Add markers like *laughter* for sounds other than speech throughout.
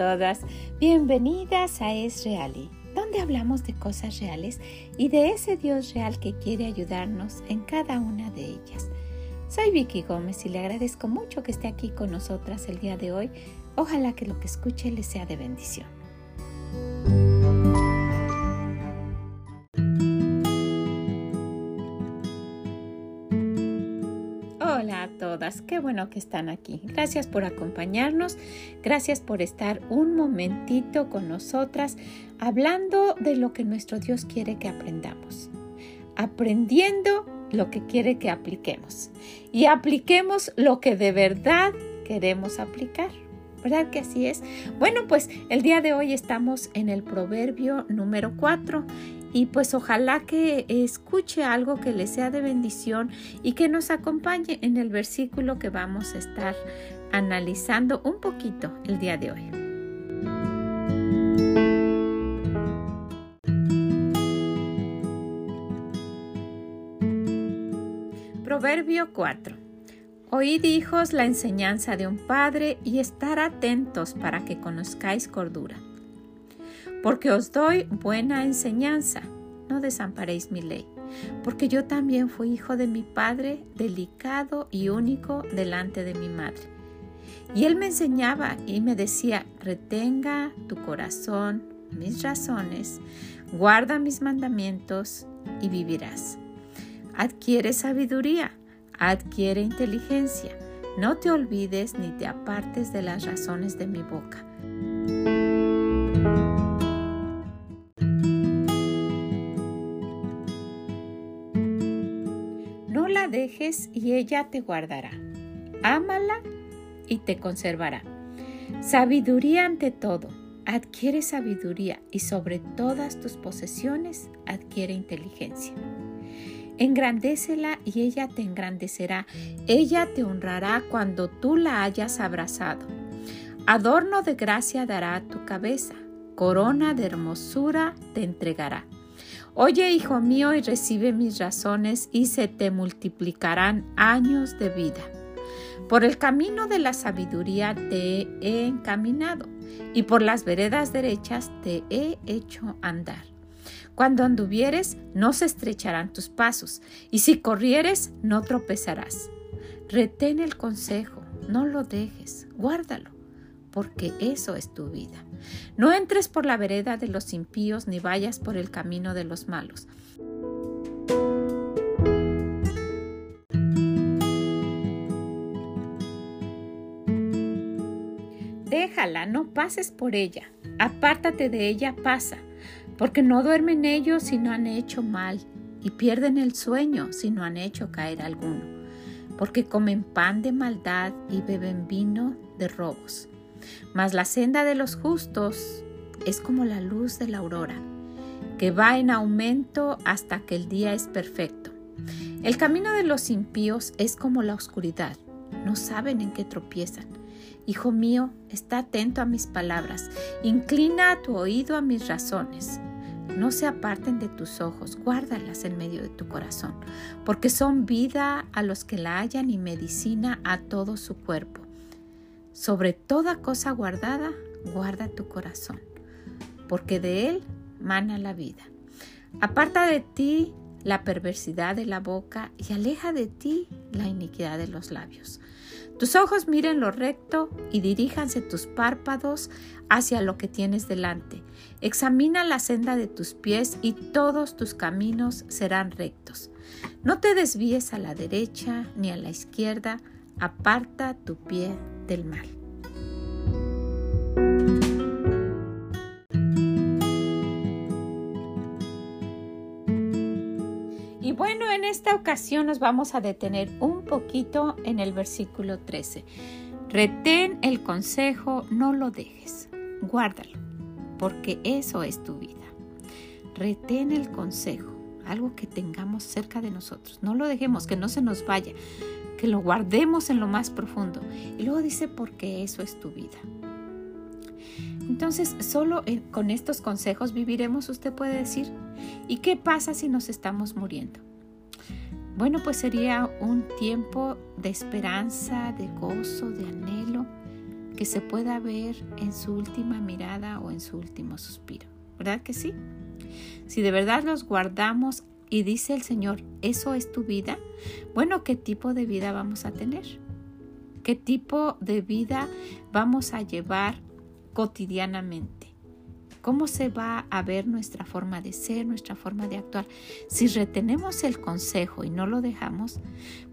todas, bienvenidas a Es Reali, donde hablamos de cosas reales y de ese Dios real que quiere ayudarnos en cada una de ellas. Soy Vicky Gómez y le agradezco mucho que esté aquí con nosotras el día de hoy. Ojalá que lo que escuche le sea de bendición. Todas, qué bueno que están aquí. Gracias por acompañarnos, gracias por estar un momentito con nosotras hablando de lo que nuestro Dios quiere que aprendamos, aprendiendo lo que quiere que apliquemos y apliquemos lo que de verdad queremos aplicar. ¿Verdad que así es? Bueno, pues el día de hoy estamos en el proverbio número 4 y pues ojalá que escuche algo que le sea de bendición y que nos acompañe en el versículo que vamos a estar analizando un poquito el día de hoy. Proverbio 4. Oíd hijos la enseñanza de un padre y estar atentos para que conozcáis cordura porque os doy buena enseñanza. No desamparéis mi ley, porque yo también fui hijo de mi padre, delicado y único delante de mi madre. Y él me enseñaba y me decía, retenga tu corazón mis razones, guarda mis mandamientos y vivirás. Adquiere sabiduría, adquiere inteligencia, no te olvides ni te apartes de las razones de mi boca. Y ella te guardará. Ámala y te conservará. Sabiduría ante todo. Adquiere sabiduría y sobre todas tus posesiones adquiere inteligencia. Engrandécela y ella te engrandecerá. Ella te honrará cuando tú la hayas abrazado. Adorno de gracia dará a tu cabeza. Corona de hermosura te entregará. Oye, hijo mío, y recibe mis razones, y se te multiplicarán años de vida. Por el camino de la sabiduría te he encaminado, y por las veredas derechas te he hecho andar. Cuando anduvieres, no se estrecharán tus pasos, y si corrieres, no tropezarás. Retén el consejo, no lo dejes, guárdalo porque eso es tu vida. No entres por la vereda de los impíos ni vayas por el camino de los malos. Déjala, no pases por ella. Apártate de ella, pasa, porque no duermen ellos si no han hecho mal, y pierden el sueño si no han hecho caer alguno, porque comen pan de maldad y beben vino de robos. Mas la senda de los justos es como la luz de la aurora, que va en aumento hasta que el día es perfecto. El camino de los impíos es como la oscuridad, no saben en qué tropiezan. Hijo mío, está atento a mis palabras, inclina tu oído a mis razones. No se aparten de tus ojos, guárdalas en medio de tu corazón, porque son vida a los que la hallan y medicina a todo su cuerpo. Sobre toda cosa guardada, guarda tu corazón, porque de él mana la vida. Aparta de ti la perversidad de la boca y aleja de ti la iniquidad de los labios. Tus ojos miren lo recto y diríjanse tus párpados hacia lo que tienes delante. Examina la senda de tus pies y todos tus caminos serán rectos. No te desvíes a la derecha ni a la izquierda, aparta tu pie del mal. Y bueno, en esta ocasión nos vamos a detener un poquito en el versículo 13. Retén el consejo, no lo dejes, guárdalo, porque eso es tu vida. Retén el consejo, algo que tengamos cerca de nosotros. No lo dejemos, que no se nos vaya que lo guardemos en lo más profundo. Y luego dice, porque eso es tu vida. Entonces, solo con estos consejos viviremos, usted puede decir. ¿Y qué pasa si nos estamos muriendo? Bueno, pues sería un tiempo de esperanza, de gozo, de anhelo, que se pueda ver en su última mirada o en su último suspiro. ¿Verdad que sí? Si de verdad los guardamos y dice el Señor, eso es tu vida, bueno, ¿qué tipo de vida vamos a tener? ¿Qué tipo de vida vamos a llevar cotidianamente? ¿Cómo se va a ver nuestra forma de ser, nuestra forma de actuar? Si retenemos el consejo y no lo dejamos,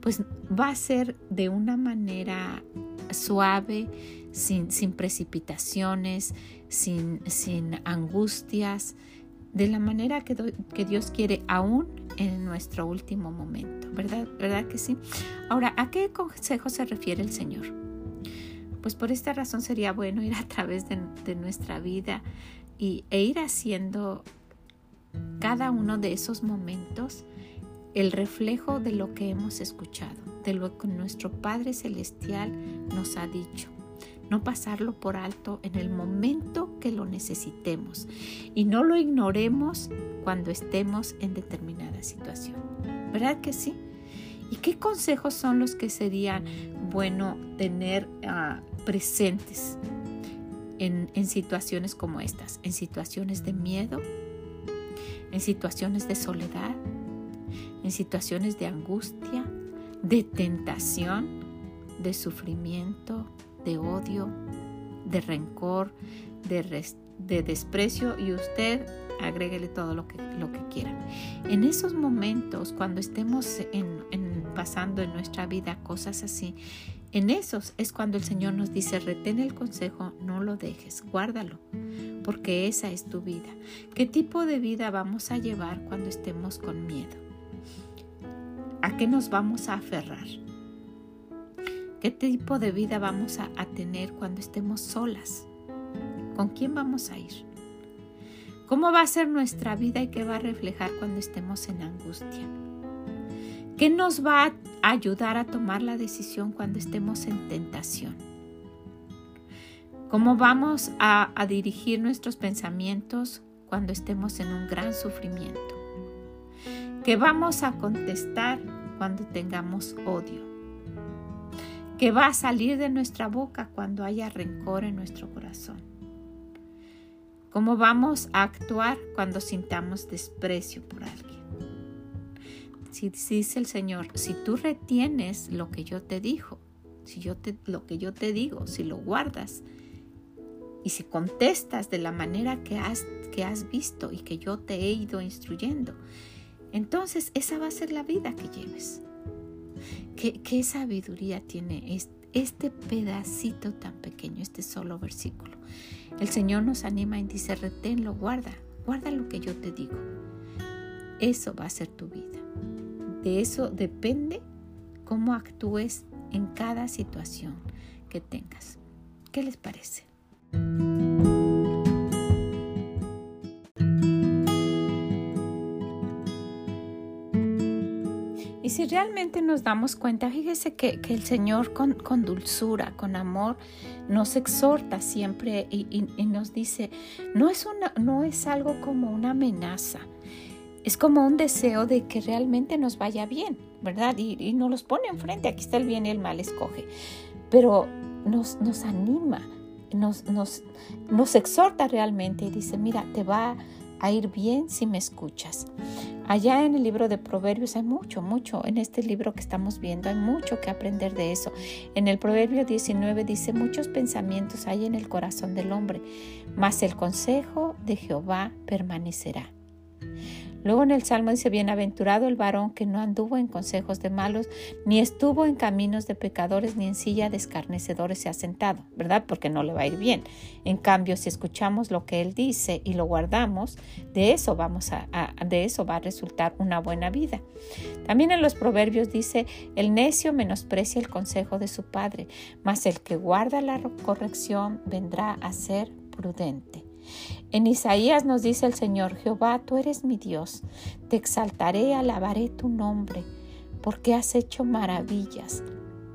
pues va a ser de una manera suave, sin, precipitaciones, sin angustias, de la manera que, que, Dios quiere, aún en nuestro último momento, ¿verdad? ¿verdad que sí? Ahora, ¿a qué consejo se refiere el Señor? Pues por esta razón sería bueno ir a través de, de nuestra vida y, e ir haciendo cada uno de esos momentos el reflejo de lo que hemos escuchado, de lo que nuestro Padre Celestial nos ha dicho no pasarlo por alto en el momento que lo necesitemos y no lo ignoremos cuando estemos en determinada situación. ¿Verdad que sí? ¿Y qué consejos son los que serían bueno tener ah, presentes en, en situaciones como estas? En situaciones de miedo, en situaciones de soledad, en situaciones de angustia, de tentación, de sufrimiento, de odio, de rencor, de, de desprecio y usted agréguele todo lo que, lo que quiera. En esos momentos, cuando estemos pasando en nuestra vida cosas así, en esos es cuando el Señor nos dice, retén el consejo, no lo dejes, guárdalo, porque esa es tu vida. ¿Qué tipo de vida vamos a llevar cuando estemos con miedo? ¿A qué nos vamos a aferrar? ¿Qué tipo de vida vamos a, tener cuando estemos solas? ¿Con quién vamos a ir? ¿Cómo va a ser nuestra vida y qué va a reflejar cuando estemos en angustia? ¿Qué nos va a ayudar a tomar la decisión cuando estemos en tentación? ¿Cómo vamos a, dirigir nuestros pensamientos cuando estemos en un gran sufrimiento? ¿Qué vamos a contestar cuando tengamos odio? Que va a salir de nuestra boca cuando haya rencor en nuestro corazón. ¿Cómo vamos a actuar cuando sintamos desprecio por alguien? Si dice el Señor, si tú retienes lo que yo te dijo, si yo te, lo que yo te digo, si lo guardas y si contestas de la manera que has, que has visto y que yo te he ido instruyendo, entonces esa va a ser la vida que lleves. ¿Qué, sabiduría tiene este, pedacito tan pequeño, este solo versículo? El Señor nos anima y dice, reténlo, guarda, guarda lo que yo te digo. Eso va a ser tu vida. De eso depende cómo actúes en cada situación que tengas. ¿Qué les parece? Si realmente nos damos cuenta, fíjese que, el Señor con, dulzura, con amor, nos exhorta siempre y, nos dice, no es, una, no es algo como una amenaza, es como un deseo de que realmente nos vaya bien, ¿verdad? Y, y nos los pone enfrente, aquí está el bien y el mal, escoge. Pero nos, nos anima, nos, nos, nos exhorta realmente y dice, mira, te va a ir bien si me escuchas. Allá en el libro de Proverbios hay mucho, mucho, en este libro que estamos viendo hay mucho que aprender de eso. En el Proverbio 19 dice, muchos pensamientos hay en el corazón del hombre, mas el consejo de Jehová permanecerá. Luego en el Salmo dice, bienaventurado el varón que no anduvo en consejos de malos, ni estuvo en caminos de pecadores, ni en silla de escarnecedores se ha sentado, ¿verdad? Porque no le va a ir bien. En cambio, si escuchamos lo que él dice y lo guardamos, de eso de eso va a resultar una buena vida. También en los proverbios dice, el necio menosprecia el consejo de su padre, mas el que guarda la corrección vendrá a ser prudente. En Isaías nos dice el Señor, Jehová, tú eres mi Dios, te exaltaré, alabaré tu nombre, porque has hecho maravillas.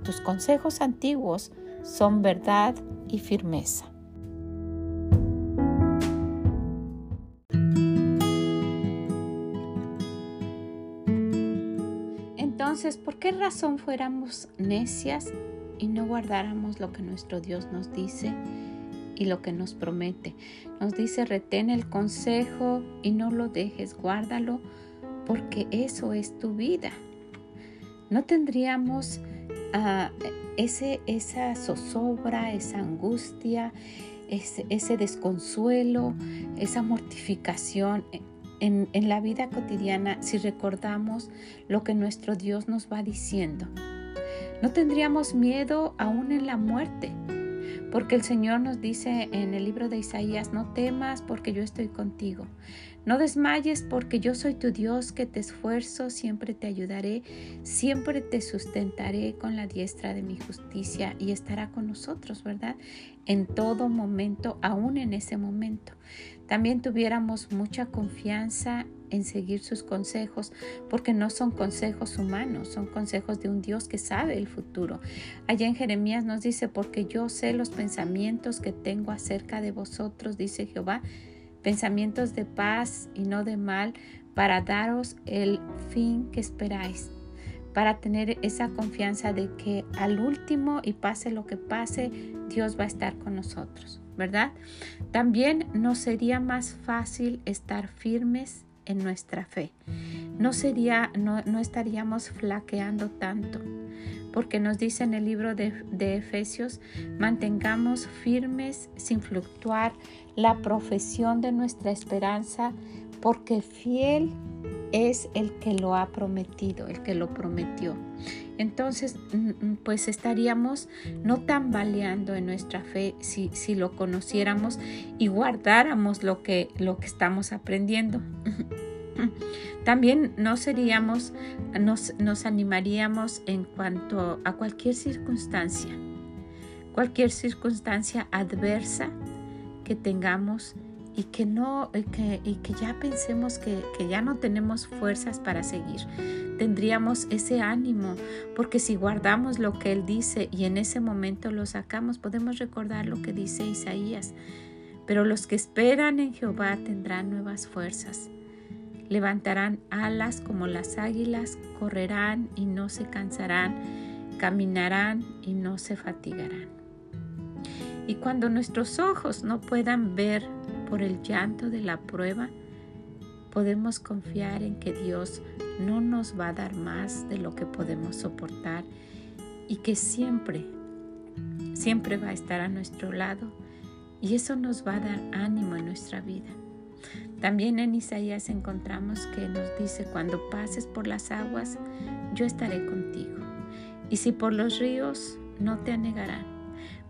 Tus consejos antiguos son verdad y firmeza. Entonces, ¿por qué razón fuéramos necias y no guardáramos lo que nuestro Dios nos dice y lo que nos promete. Nos dice, retén el consejo y no lo dejes, guárdalo, porque eso es tu vida. No tendríamos uh, ese, esa zozobra, esa angustia, ese, ese desconsuelo, esa mortificación en, en la vida cotidiana si recordamos lo que nuestro Dios nos va diciendo. No tendríamos miedo aún en la muerte, porque el Señor nos dice en el libro de Isaías, no temas porque yo estoy contigo. No desmayes porque yo soy tu Dios que te esfuerzo, siempre te ayudaré, siempre te sustentaré con la diestra de mi justicia y estará con nosotros, ¿verdad? En todo momento, aún en ese momento. También tuviéramos mucha confianza en seguir sus consejos, porque no son consejos humanos, son consejos de un Dios que sabe el futuro. Allá en Jeremías nos dice, porque yo sé los pensamientos que tengo acerca de vosotros, dice Jehová, pensamientos de paz y no de mal, para daros el fin que esperáis, para tener esa confianza de que al último y pase lo que pase, Dios va a estar con nosotros, ¿verdad? También nos sería más fácil estar firmes en nuestra fe. No sería, no, no estaríamos flaqueando tanto porque nos dice en el libro de, Efesios, mantengamos firmes sin fluctuar la profesión de nuestra esperanza, porque fiel es el que lo ha prometido, el que lo prometió. Entonces, pues estaríamos no tambaleando en nuestra fe si, si lo conociéramos y guardáramos lo que, lo que estamos aprendiendo. *laughs* También no seríamos, nos, nos animaríamos en cuanto a cualquier circunstancia, cualquier circunstancia adversa que tengamos y que no que, y que ya pensemos que, que, ya no tenemos fuerzas para seguir tendríamos ese ánimo porque si guardamos lo que él dice y en ese momento lo sacamos podemos recordar lo que dice Isaías pero los que esperan en Jehová tendrán nuevas fuerzas Levantarán alas como las águilas, correrán y no se cansarán, caminarán y no se fatigarán. Y cuando nuestros ojos no puedan ver por el llanto de la prueba, podemos confiar en que Dios no nos va a dar más de lo que podemos soportar y que siempre, siempre va a estar a nuestro lado y eso nos va a dar ánimo en nuestra vida. También en Isaías encontramos que nos dice, cuando pases por las aguas, yo estaré contigo. Y si por los ríos, no te anegarán.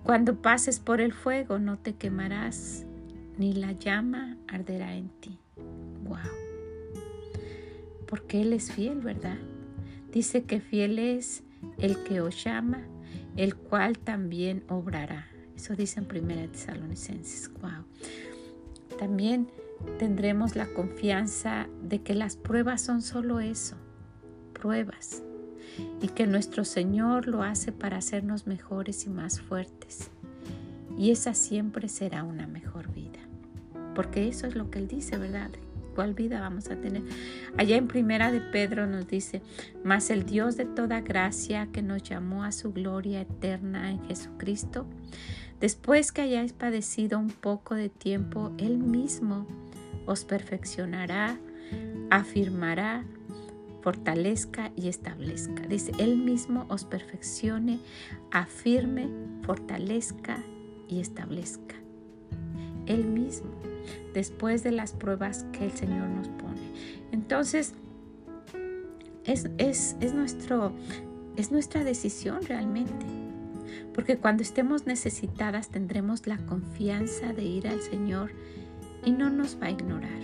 Cuando pases por el fuego, no te quemarás, ni la llama arderá en ti. ¡Wow! Porque Él es fiel, ¿verdad? Dice que fiel es el que os llama, el cual también obrará. Eso dice en 1 Tesalonicenses. ¡Wow! También tendremos la confianza de que las pruebas son solo eso, pruebas, y que nuestro Señor lo hace para hacernos mejores y más fuertes. Y esa siempre será una mejor porque eso es lo que Él dice, ¿verdad? ¿Cuál vida vamos a tener? Allá en Primera de Pedro nos dice, mas el Dios de toda gracia que nos llamó a su gloria eterna en Jesucristo, después que hayáis padecido un poco de tiempo, Él mismo os perfeccionará, afirmará, fortalezca y establezca. Dice, Él mismo os perfeccione, afirme, fortalezca y establezca. Él mismo, después de las pruebas que el Señor nos pone. Entonces, es, es, es, nuestro, es nuestra decisión realmente. Porque cuando estemos necesitadas tendremos la confianza de ir al Señor y no nos va a ignorar.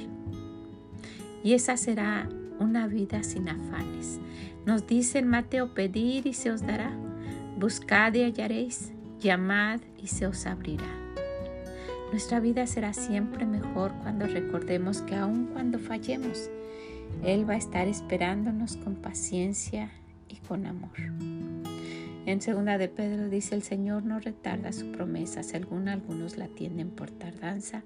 Y esa será una vida sin afanes. Nos dice Mateo, pedir y se os dará, buscad y hallaréis, llamad y se os abrirá. Nuestra vida será siempre mejor cuando recordemos que aun cuando fallemos, Él va a estar esperándonos con paciencia y con amor. En segunda de Pedro dice, el Señor no retarda su promesa, según algunos la tienden por tardanza,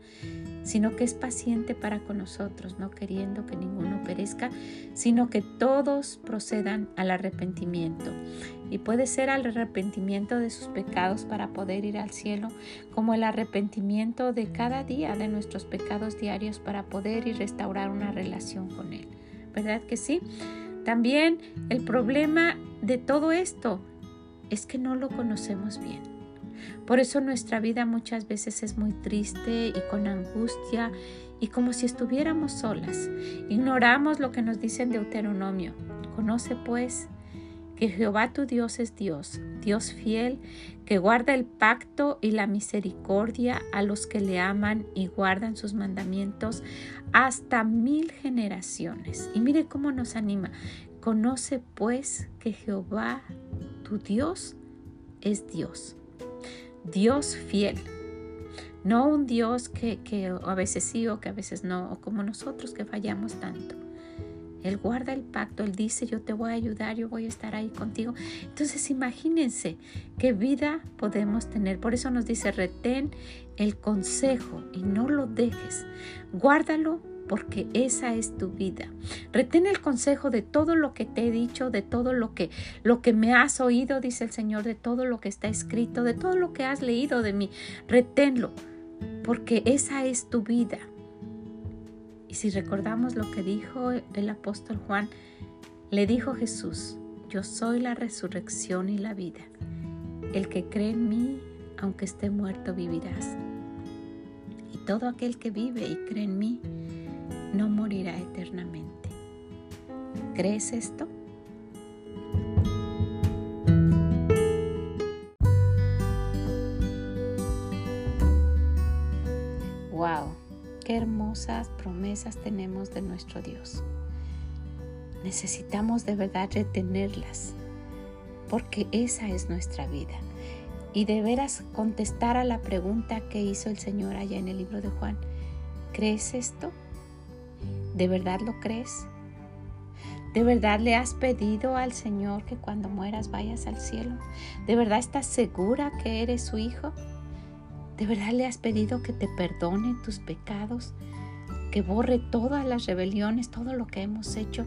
sino que es paciente para con nosotros, no queriendo que ninguno perezca, sino que todos procedan al arrepentimiento. Y puede ser al arrepentimiento de sus pecados para poder ir al cielo, como el arrepentimiento de cada día de nuestros pecados diarios para poder y restaurar una relación con Él. ¿Verdad que sí? También el problema de todo esto es que no lo conocemos bien. Por eso nuestra vida muchas veces es muy triste y con angustia y como si estuviéramos solas. Ignoramos lo que nos dice en Deuteronomio. Conoce pues que Jehová tu Dios es Dios, Dios fiel, que guarda el pacto y la misericordia a los que le aman y guardan sus mandamientos hasta mil generaciones. Y mire cómo nos anima. Conoce pues que Jehová tu Dios es Dios. Dios fiel. No un Dios que, que a veces sí o que a veces no, o como nosotros que fallamos tanto. Él guarda el pacto, Él dice, yo te voy a ayudar, yo voy a estar ahí contigo. Entonces imagínense qué vida podemos tener. Por eso nos dice, retén el consejo y no lo dejes. Guárdalo porque esa es tu vida. Retén el consejo de todo lo que te he dicho, de todo lo que lo que me has oído, dice el Señor, de todo lo que está escrito, de todo lo que has leído de mí. Reténlo, porque esa es tu vida. Y si recordamos lo que dijo el apóstol Juan, le dijo Jesús, yo soy la resurrección y la vida. El que cree en mí, aunque esté muerto, vivirás. Y todo aquel que vive y cree en mí, no morirá eternamente. ¿Crees esto? ¡Wow! ¡Qué hermosas promesas tenemos de nuestro Dios! Necesitamos de verdad retenerlas, porque esa es nuestra vida. Y de veras contestar a la pregunta que hizo el Señor allá en el libro de Juan. ¿Crees esto? ¿De verdad lo crees? ¿De verdad le has pedido al Señor que cuando mueras vayas al cielo? ¿De verdad estás segura que eres su hijo? ¿De verdad le has pedido que te perdone tus pecados? Que borre todas las rebeliones, todo lo que hemos hecho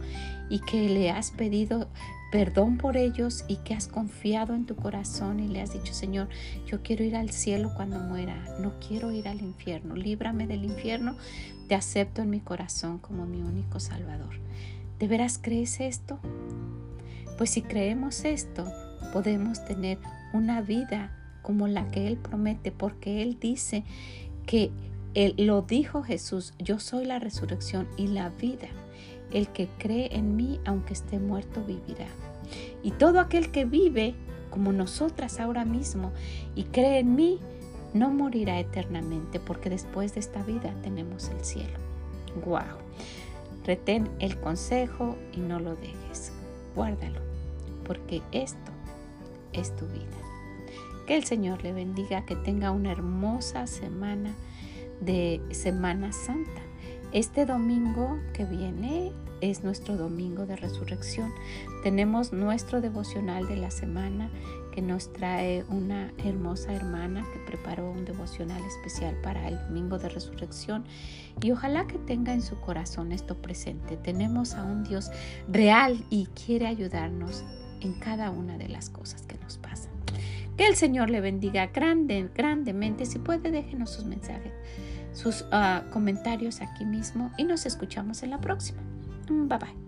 y que le has pedido perdón por ellos y que has confiado en tu corazón y le has dicho, Señor, yo quiero ir al cielo cuando muera, no quiero ir al infierno, líbrame del infierno, te acepto en mi corazón como mi único Salvador. ¿De veras crees esto? Pues si creemos esto, podemos tener una vida como la que Él promete, porque Él dice que Él lo dijo Jesús, yo soy la resurrección y la vida. El que cree en mí, aunque esté muerto, vivirá. Y todo aquel que vive, como nosotras ahora mismo, y cree en mí, no morirá eternamente, porque después de esta vida tenemos el cielo. ¡Wow! Retén el consejo y no lo dejes. Guárdalo, porque esto es tu vida. Que el Señor le bendiga, que tenga una hermosa semana de Semana Santa. Este domingo que viene es nuestro domingo de resurrección. Tenemos nuestro devocional de la semana que nos trae una hermosa hermana que preparó un devocional especial para el domingo de resurrección y ojalá que tenga en su corazón esto presente. Tenemos a un Dios real y quiere ayudarnos en cada una de las cosas que nos pasan. Que el Señor le bendiga grande, grandemente. Si puede, déjenos sus mensajes, sus ah, comentarios aquí mismo y nos escuchamos en la próxima. Bye bye.